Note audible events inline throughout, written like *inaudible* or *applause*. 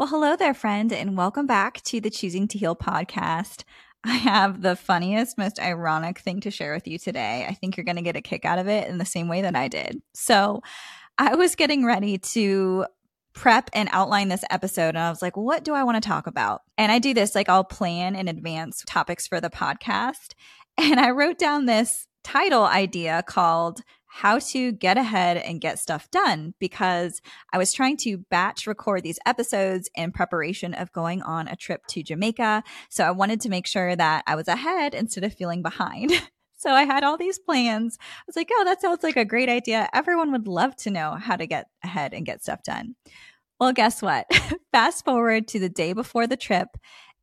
Well, hello there, friend, and welcome back to the Choosing to Heal podcast. I have the funniest, most ironic thing to share with you today. I think you're going to get a kick out of it in the same way that I did. So, I was getting ready to prep and outline this episode, and I was like, what do I want to talk about? And I do this like I'll plan in advance topics for the podcast. And I wrote down this title idea called how to get ahead and get stuff done because I was trying to batch record these episodes in preparation of going on a trip to Jamaica. So I wanted to make sure that I was ahead instead of feeling behind. *laughs* so I had all these plans. I was like, oh, that sounds like a great idea. Everyone would love to know how to get ahead and get stuff done. Well, guess what? *laughs* Fast forward to the day before the trip,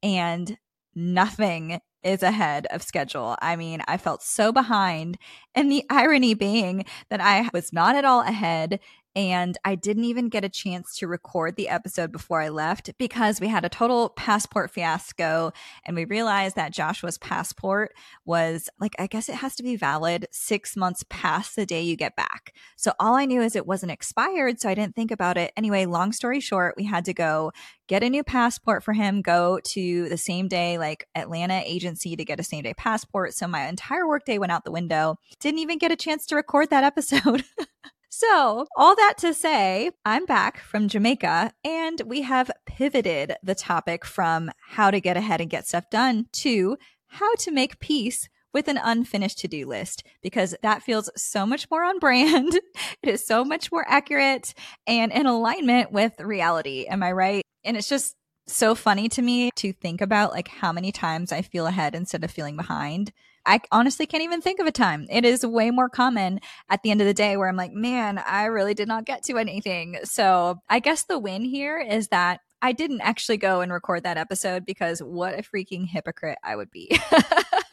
and nothing is ahead of schedule. I mean, I felt so behind. And the irony being that I was not at all ahead and I didn't even get a chance to record the episode before I left because we had a total passport fiasco. And we realized that Joshua's passport was like, I guess it has to be valid six months past the day you get back. So all I knew is it wasn't expired. So I didn't think about it. Anyway, long story short, we had to go get a new passport for him, go to the same day, like Atlanta agency to get a same day passport. So my entire workday went out the window. Didn't even get a chance to record that episode. *laughs* So, all that to say, I'm back from Jamaica and we have pivoted the topic from how to get ahead and get stuff done to how to make peace with an unfinished to do list because that feels so much more on brand. *laughs* it is so much more accurate and in alignment with reality. Am I right? And it's just so funny to me to think about like how many times I feel ahead instead of feeling behind. I honestly can't even think of a time. It is way more common at the end of the day where I'm like, man, I really did not get to anything. So I guess the win here is that I didn't actually go and record that episode because what a freaking hypocrite I would be.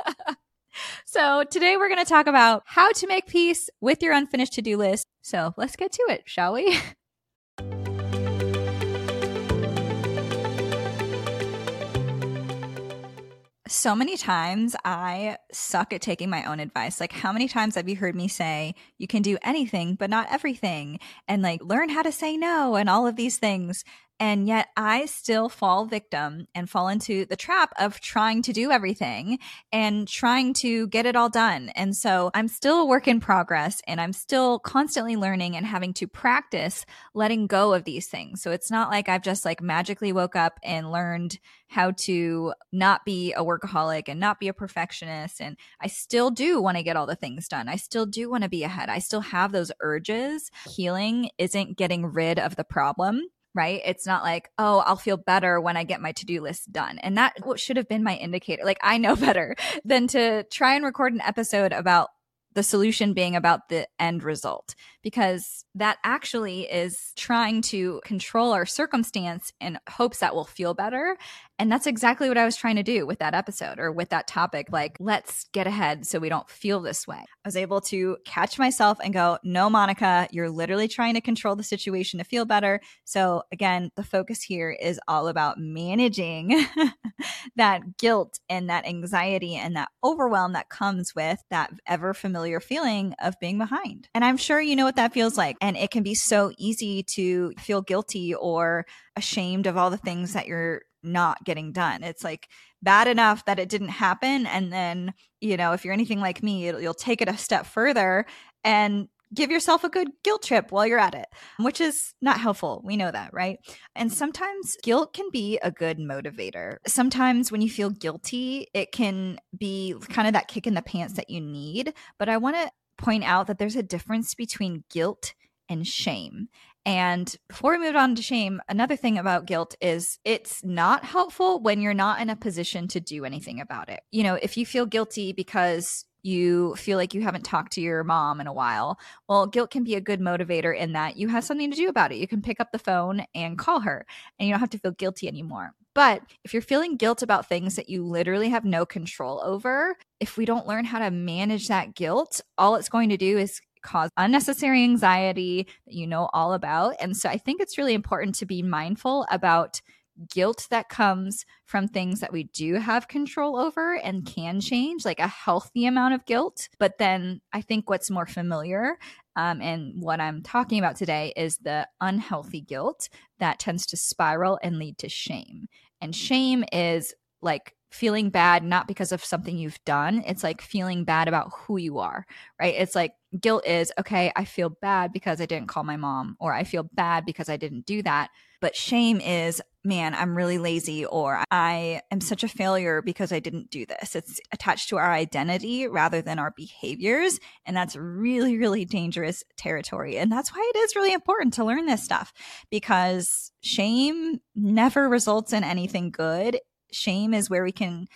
*laughs* so today we're going to talk about how to make peace with your unfinished to do list. So let's get to it, shall we? *laughs* so many times I suck at taking my own advice. Like, how many times have you heard me say, you can do anything, but not everything? And like, learn how to say no and all of these things. And yet I still fall victim and fall into the trap of trying to do everything and trying to get it all done. And so I'm still a work in progress and I'm still constantly learning and having to practice letting go of these things. So it's not like I've just like magically woke up and learned how to not be a workaholic and not be a perfectionist. And I still do want to get all the things done. I still do want to be ahead. I still have those urges. Healing isn't getting rid of the problem right? It's not like, oh, I'll feel better when I get my to do list done. And that should have been my indicator. Like, I know *laughs* better than to try and record an episode about the solution being about the end result because that actually is trying to control our circumstance in hopes that we'll feel better and that's exactly what I was trying to do with that episode or with that topic. Like, let's get ahead so we don't feel this way. I was able to catch myself and go, no, Monica, you're literally trying to control the situation to feel better. So, again, the focus here is all about managing *laughs* that guilt and that anxiety and that overwhelm that comes with that ever familiar feeling of being behind. And I'm sure you know what that feels like. And it can be so easy to feel guilty or ashamed of all the things that you're not getting done. It's like bad enough that it didn't happen. And then, you know, if you're anything like me, you'll take it a step further and give yourself a good guilt trip while you're at it, which is not helpful. We know that, right? And sometimes guilt can be a good motivator. Sometimes when you feel guilty, it can be kind of that kick in the pants that you need. But I want to point out that there's a difference between guilt and shame. And before we move on to shame, another thing about guilt is it's not helpful when you're not in a position to do anything about it. You know, if you feel guilty because you feel like you haven't talked to your mom in a while, well, guilt can be a good motivator in that you have something to do about it. You can pick up the phone and call her, and you don't have to feel guilty anymore. But if you're feeling guilt about things that you literally have no control over, if we don't learn how to manage that guilt, all it's going to do is cause unnecessary anxiety that you know all about. And so I think it's really important to be mindful about guilt that comes from things that we do have control over and can change, like a healthy amount of guilt. But then I think what's more familiar um, and what I'm talking about today is the unhealthy guilt that tends to spiral and lead to shame. And shame is like feeling bad not because of something you've done it's like feeling bad about who you are right? It's like guilt is okay i feel bad because i didn't call my mom or i feel bad because i didn't do that but shame is man i'm really lazy or i am such a failure because i didn't do this. It's attached to our identity rather than our behaviors and that's really really dangerous territory and that's why it is really important to learn this stuff because shame never results in anything good shame is where we can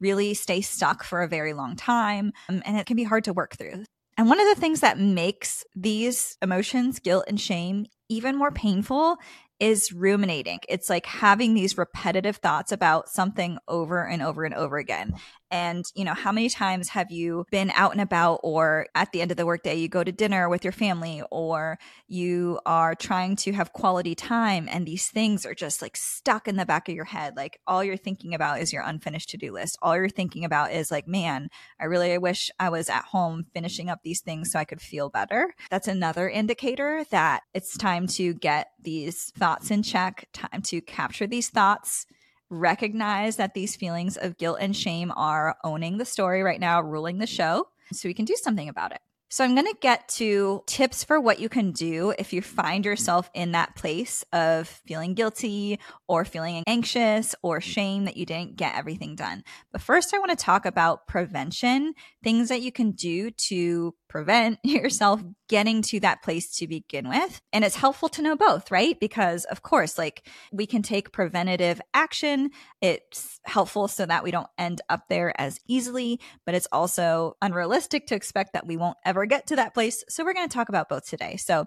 really stay stuck for a very long time um, and it can be hard to work through. And one of the things that makes these emotions, guilt and shame, even more painful is ruminating. It's like having these repetitive thoughts about something over and over and over again. And, you know, how many times have you been out and about or at the end of the workday, you go to dinner with your family or you are trying to have quality time and these things are just like stuck in the back of your head. Like all you're thinking about is your unfinished to do list. All you're thinking about is like, man, I really wish I was at home finishing up these things so I could feel better. That's another indicator that it's time to get these thoughts in check, time to capture these thoughts recognize that these feelings of guilt and shame are owning the story right now, ruling the show, so we can do something about it. So, I'm going to get to tips for what you can do if you find yourself in that place of feeling guilty or feeling anxious or shame that you didn't get everything done. But first, I want to talk about prevention, things that you can do to prevent *laughs* yourself getting to that place to begin with. And it's helpful to know both, right? Because, of course, like we can take preventative action. It's helpful so that we don't end up there as easily, but it's also unrealistic to expect that we won't ever get to that place. So, we're going to talk about both today. So,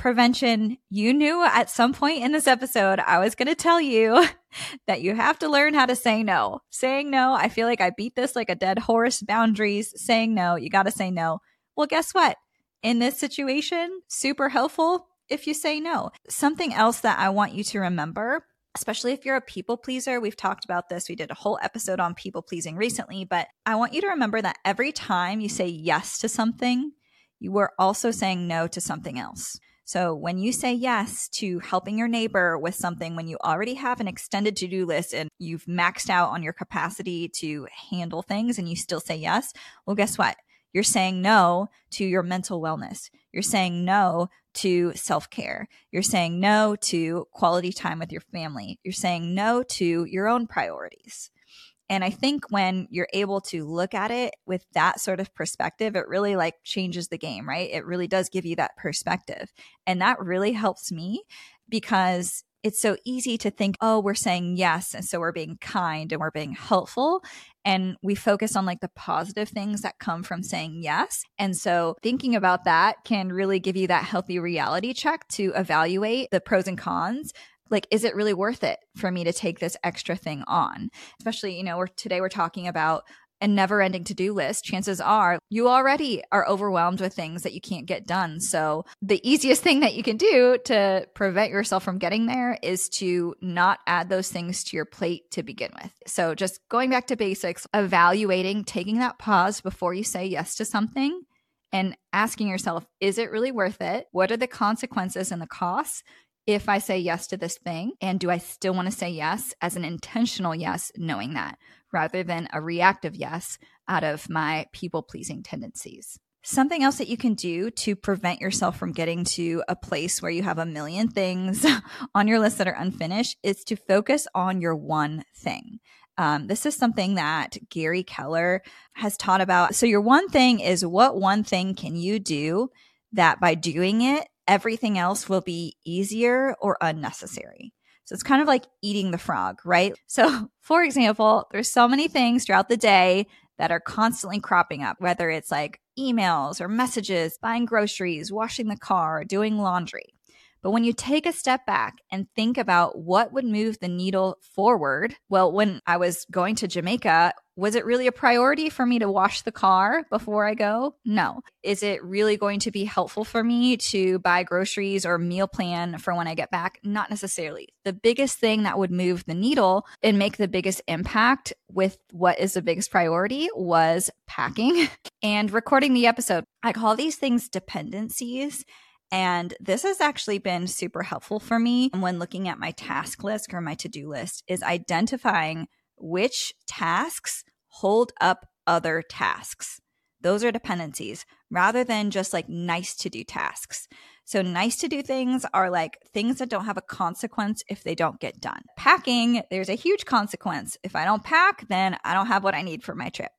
prevention, you knew at some point in this episode, I was going to tell you *laughs* that you have to learn how to say no. Saying no, I feel like I beat this like a dead horse. Boundaries, saying no, you got to say no. Well, guess what? In this situation, super helpful if you say no. Something else that I want you to remember especially if you're a people pleaser. We've talked about this. We did a whole episode on people pleasing recently, but I want you to remember that every time you say yes to something, you are also saying no to something else. So when you say yes to helping your neighbor with something, when you already have an extended to do list and you've maxed out on your capacity to handle things and you still say yes, well, guess what? You're saying no to your mental wellness. You're saying no to self care. You're saying no to quality time with your family. You're saying no to your own priorities. And I think when you're able to look at it with that sort of perspective, it really like changes the game, right? It really does give you that perspective. And that really helps me because it's so easy to think, oh, we're saying yes. And so we're being kind and we're being helpful. And we focus on like the positive things that come from saying yes. And so thinking about that can really give you that healthy reality check to evaluate the pros and cons like is it really worth it for me to take this extra thing on especially you know we're today we're talking about a never ending to do list, chances are you already are overwhelmed with things that you can't get done. So, the easiest *laughs* thing that you can do to prevent yourself from getting there is to not add those things to your plate to begin with. So, just going back to basics, evaluating, taking that pause before you say yes to something and asking yourself, is it really worth it? What are the consequences and the costs? if I say yes to this thing? And do I still want to say yes as an intentional yes, knowing that rather than a reactive yes out of my people pleasing tendencies? Something else that you can do to prevent yourself from getting to a place where you have a million things *laughs* on your list that are unfinished is to focus on your one thing. Um, this is something that Gary Keller has taught about. So, your one thing is what one thing can you do that by doing it, everything else will be easier or unnecessary. So it's kind of like eating the frog, right? So, *laughs* for example, there's so many things throughout the day that are constantly cropping up, whether it's like emails or messages, buying groceries, washing the car, doing laundry. But when you take a step back and think about what would move the needle forward, well, when I was going to Jamaica, was it really a priority for me to wash the car before I go? No. Is it really going to be helpful for me to buy groceries or meal plan for when I get back? Not necessarily. The biggest thing that would move the needle and make the biggest impact with what is the biggest priority was packing *laughs* and recording the episode. I call these things dependencies. And this has actually been super helpful for me when looking at my task list or my to do list is identifying which tasks hold up other tasks. Those are dependencies rather than just like nice to do tasks. So, nice to do things are like things that don't have a consequence if they don't get done. Packing, there's a huge consequence. If I don't pack, then I don't have what I need for my trip.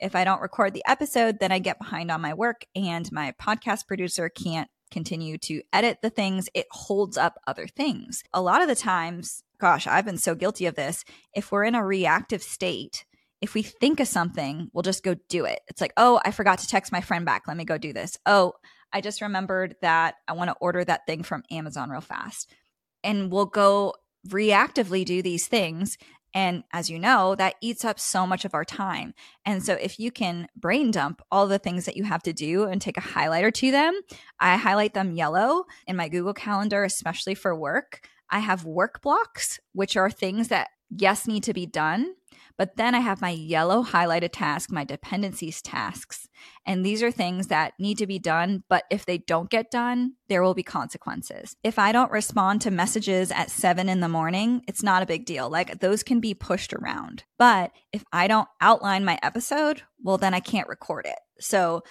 If I don't record the episode, then I get behind on my work and my podcast producer can't continue to edit the things. It holds up other things. A lot of the times, gosh, I've been so guilty of this. If we're in a reactive state, if we think of something, we'll just go do it. It's like, oh, I forgot to text my friend back. Let me go do this. Oh, I just remembered that I want to order that thing from Amazon real fast. And we'll go reactively do these things. And as you know, that eats up so much of our time. And so if you can brain dump all the things that you have to do and take a highlighter to them, I highlight them yellow in my Google Calendar, especially for work. I have work blocks, which are things that, yes, need to be done. But then I have my yellow highlighted task, my dependencies tasks. And these are things that need to be done. But if they don't get done, there will be consequences. If I don't respond to messages at seven in the morning, it's not a big deal. Like those can be pushed around. But if I don't outline my episode, well, then I can't record it. So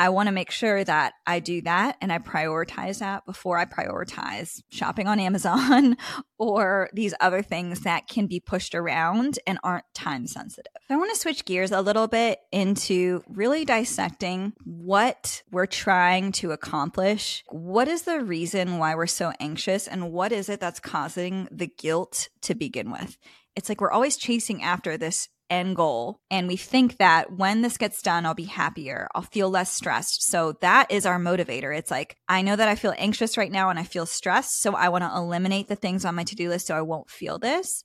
I want to make sure that I do that and I prioritize that before I prioritize shopping on *laughs* Amazon or these other things that can be pushed around and aren't time sensitive. I want to switch gears a little bit into really dissecting what we're trying to accomplish. What is the reason why we're so anxious and what is it that's causing the guilt to begin with? It's like we're always chasing after this end goal. And we think that when this gets done, I'll be happier. I'll feel less stressed. So that is our motivator. It's like, I know that I feel anxious right now and I feel stressed. So I want to eliminate the things on my to do list so I won't feel this.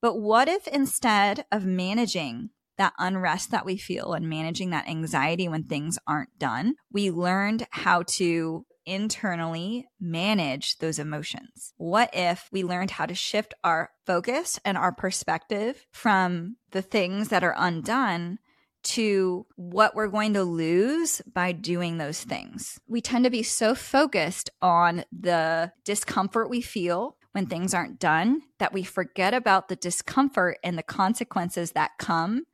But what if instead of managing that unrest that we feel and managing that anxiety when things aren't done, we learned how to internally manage those emotions? What if we learned how to shift our focus and our perspective from the things that are undone to what we're going to lose by doing those things? We tend to be so focused on the discomfort we feel when things aren't done that we forget about the discomfort and the consequences that come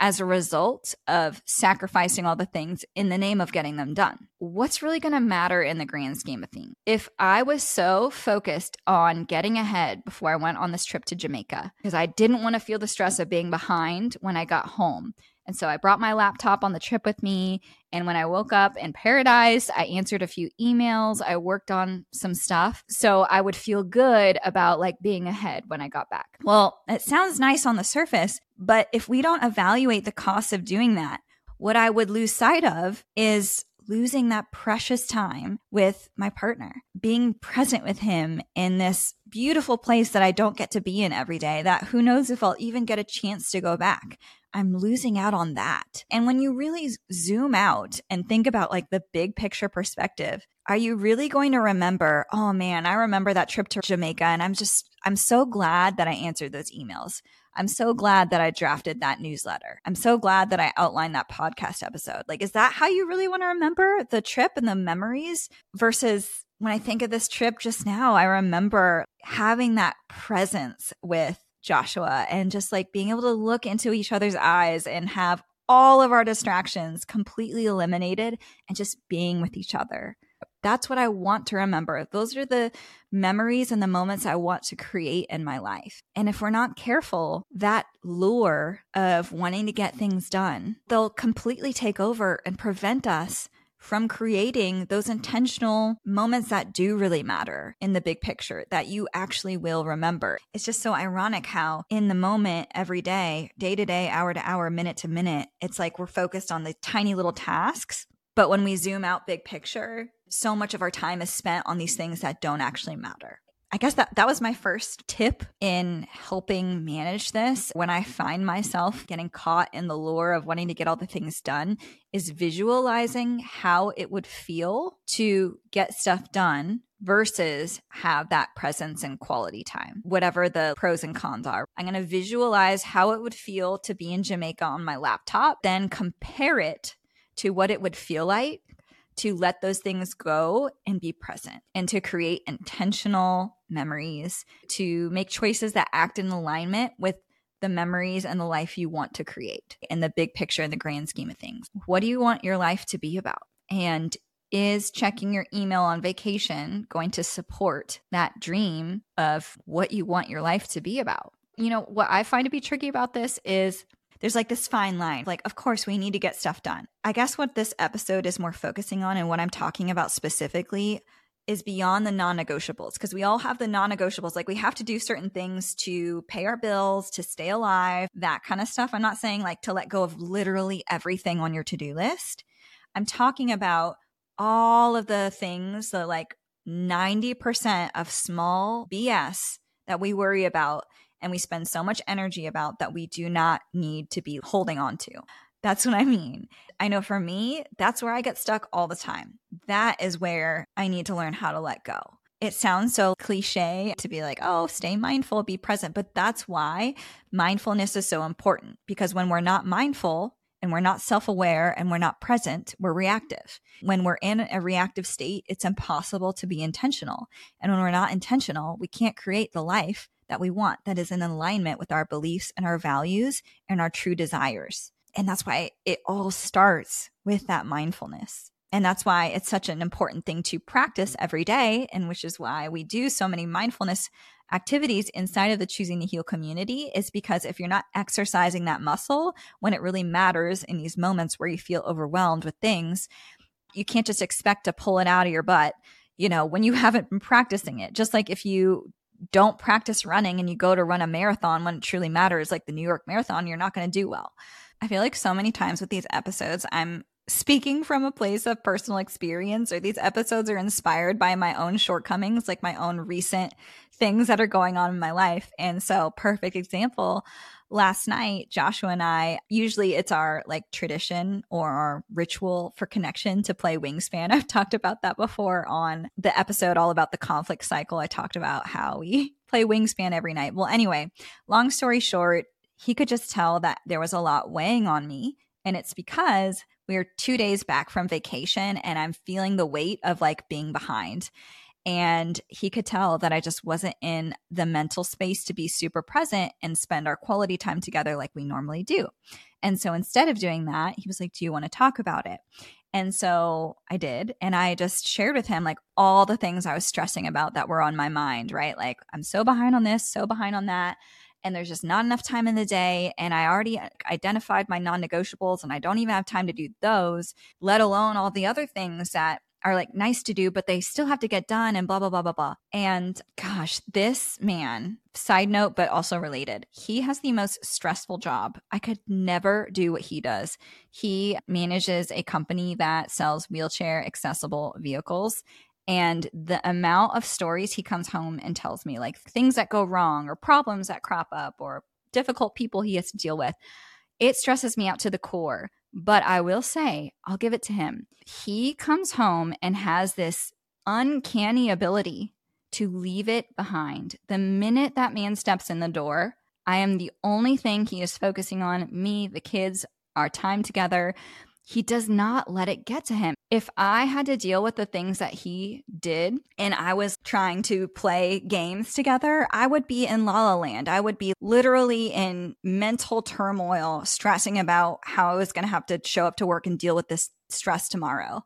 as a result of sacrificing all the things in the name of getting them done. What's really going to matter in the grand scheme of things? If I was so focused on getting ahead before I went on this trip to Jamaica, because I didn't want to feel the stress of being behind when I got home, and so I brought my laptop on the trip with me. And when I woke up in paradise, I answered a few emails. I worked on some stuff. So I would feel good about like being ahead when I got back. Well, it sounds nice on the surface, but if we don't evaluate the cost of doing that, what I would lose sight of is losing that precious time with my partner, being present with him in this beautiful place that I don't get to be in every day, that who knows if I'll even get a chance to go back. I'm losing out on that. And when you really zoom out and think about like the big picture perspective, are you really going to remember, oh man, I remember that trip to Jamaica and I'm just, I'm so glad that I answered those emails. I'm so glad that I drafted that newsletter. I'm so glad that I outlined that podcast episode. Like, is that how you really want to remember the trip and the memories versus when I think of this trip just now, I remember having that presence with Joshua and just like being able to look into each other's eyes and have all of our distractions completely eliminated and just being with each other. That's what I want to remember. Those are the memories and the moments I want to create in my life. And if we're not careful, that lure of wanting to get things done, they'll completely take over and prevent us from creating those intentional moments that do really matter in the big picture that you actually will remember. It's just so ironic how, in the moment, every day, day to day, hour to hour, minute to minute, it's like we're focused on the tiny little tasks. But when we zoom out big picture, so much of our time is spent on these things that don't actually matter. I guess that that was my first tip in helping manage this when I find myself getting caught in the lure of wanting to get all the things done is visualizing how it would feel to get stuff done versus have that presence and quality time, whatever the pros and cons are. I'm going to visualize how it would feel to be in Jamaica on my laptop, then compare it to what it would feel like to let those things go and be present and to create intentional memories, to make choices that act in alignment with the memories and the life you want to create in the big picture, and the grand scheme of things. What do you want your life to be about? And is checking your email on vacation going to support that dream of what you want your life to be about? You know, what I find to be tricky about this is there's like this fine line. Like, of course, we need to get stuff done. I guess what this episode is more focusing on and what I'm talking about specifically is beyond the non negotiables because we all have the non negotiables. Like, we have to do certain things to pay our bills, to stay alive, that kind of stuff. I'm not saying like to let go of literally everything on your to do list. I'm talking about all of the things, the like 90% of small BS that we worry about and we spend so much energy about that we do not need to be holding on to. That's what I mean. I know for me, that's where I get stuck all the time. That is where I need to learn how to let go. It sounds so cliche to be like, oh, stay mindful, be present. But that's why mindfulness is so important because when we're not mindful, and we're not self aware and we're not present, we're reactive. When we're in a reactive state, it's impossible to be intentional. And when we're not intentional, we can't create the life that we want that is in alignment with our beliefs and our values and our true desires. And that's why it all starts with that mindfulness. And that's why it's such an important thing to practice every day, and which is why we do so many mindfulness activities inside of the Choosing to Heal community is because if you're not exercising that muscle when it really matters in these moments where you feel overwhelmed with things, you can't just expect to pull it out of your butt, you know, when you *laughs* haven't been practicing it. Just like if you don't practice running and you go to run a marathon when it truly matters, like the New York Marathon, you're not going to do well. I feel like so many times with these episodes, I'm speaking from a place of personal experience, or these episodes are inspired by my own shortcomings, like my own recent things that are going on in my life. And so, perfect example last night, Joshua and I, usually it's our like tradition or our ritual for connection to play Wingspan. *laughs* I've talked about that before on the episode all about the conflict cycle. I talked about how we *laughs* play Wingspan every night. Well, anyway, long story short, he could just tell that there was a lot weighing on me. And it's because we are two days back from vacation and I'm feeling the weight of like being behind. And he could tell that I just wasn't in the mental space to be super present and spend our quality time together like we normally do. And so instead of doing that, he was like, Do you want to talk about it? And so I did. And I just shared with him like all the things I was stressing about that were on my mind, right? Like, I'm so behind on this, so behind on that. And there's just not enough time in the day. And I already uh, identified my non negotiables and I don't even have time to do those, let alone all the other things that are like nice to do, but they still have to get done and blah, blah, blah, blah, blah. And gosh, this man, side note, but also related, he has the most stressful job. I could never do what he does. He manages a company that sells wheelchair accessible vehicles. And the amount of stories he comes home and tells me, like things that go wrong or problems that crop up or difficult people he has to deal with, it stresses me out to the core but I will say, I'll give it to him. He comes home and has this uncanny ability to leave it behind. The minute that man steps in the door, I am the only thing he is focusing on me, the kids, our time together. He does not let it get to him. If I had to deal with the things that he did and I was trying to play games together, I would be in la la land. I would be literally in mental turmoil, stressing about how I was going to have to show up to work and deal with this stress tomorrow.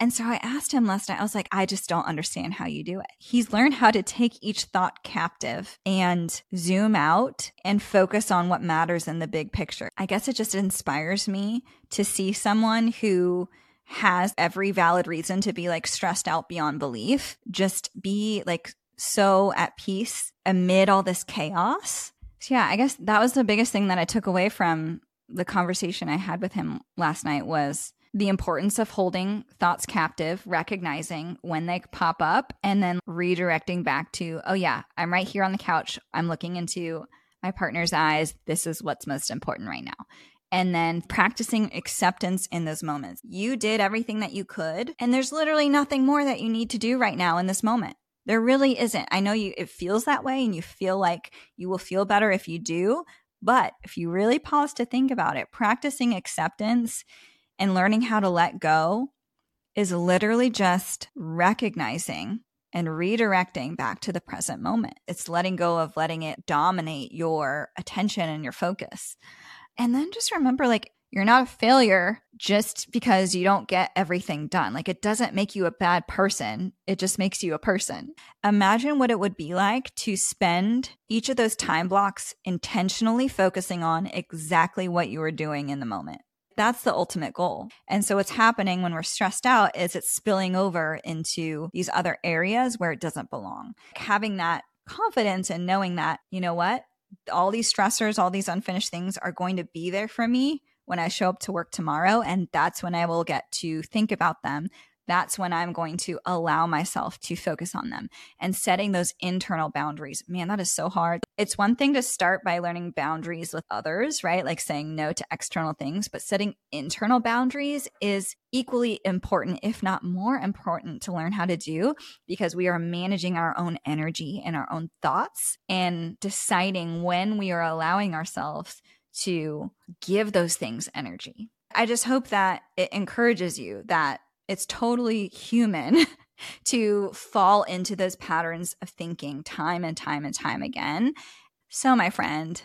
And so I asked him last night, I was like, I just don't understand how you do it. He's learned how to take each thought captive and zoom out and focus on what matters in the big picture. I guess it just inspires me to see someone who has every valid reason to be like stressed out beyond belief, just be like so at peace amid all this chaos. So yeah, I guess that was the biggest thing that I took away from the conversation I had with him last night was the importance of holding thoughts captive, recognizing when they pop up, and then redirecting back to, oh, yeah, I'm right here on the couch. I'm looking into my partner's eyes. This is what's most important right now. And then practicing acceptance in those moments. You did everything that you could, and there's literally nothing more that you need to do right now in this moment. There really isn't. I know you it feels that way and you feel like you will feel better if you do, but if you really pause to think about it, practicing acceptance and learning how to let go is literally just recognizing and redirecting back to the present moment. It's letting go of letting it dominate your attention and your focus. And then just remember like, you're not a failure just because you don't get everything done. Like, it doesn't make you a bad person, it just makes you a person. Imagine what it would be like to spend each of those time blocks intentionally focusing on exactly what you were doing in the moment. That's the ultimate goal. And so what's happening when we're stressed out is it's spilling over into these other areas where it doesn't belong. Having that confidence and knowing that, you know what? All these stressors, all these unfinished things are going to be there for me when I show up to work tomorrow. And that's when I will get to think about them that's when I'm going to allow myself to focus on them and setting those internal boundaries. Man, that is so hard. It's one thing to start by learning boundaries with others, right? Like saying no to external things, but setting internal boundaries is equally important, if not more important, to learn how to do because we are managing our own energy and our own thoughts and deciding when we are allowing ourselves to give those things energy. I just hope that it encourages you that it's totally human *laughs* to fall into those patterns of thinking time and time and time again. So, my friend,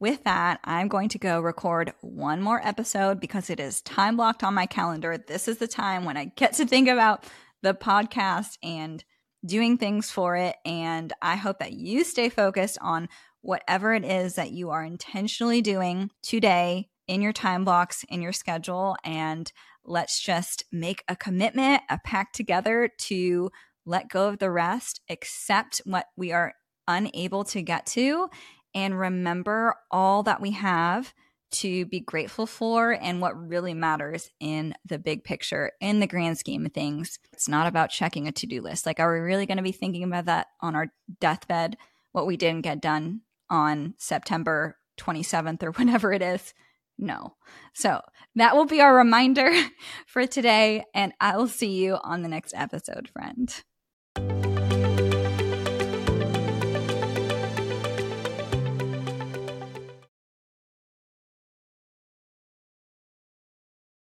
with that, I'm going to go record one more episode because it is time blocked on my calendar. This is the time when I get to think about the podcast and doing things for it. And I hope that you stay focused on whatever it is that you are intentionally doing today in your time blocks, in your schedule. And Let's just make a commitment, a pact together to let go of the rest, accept what we are unable to get to, and remember all that we have to be grateful for and what really matters in the big picture, in the grand scheme of things. It's not about checking a to do list. Like, are we really going to be thinking about that on our deathbed? What we didn't get done on September 27th or *laughs* whenever it is? No. So that will be our reminder *laughs* for today, and I will see you on the next episode, friend.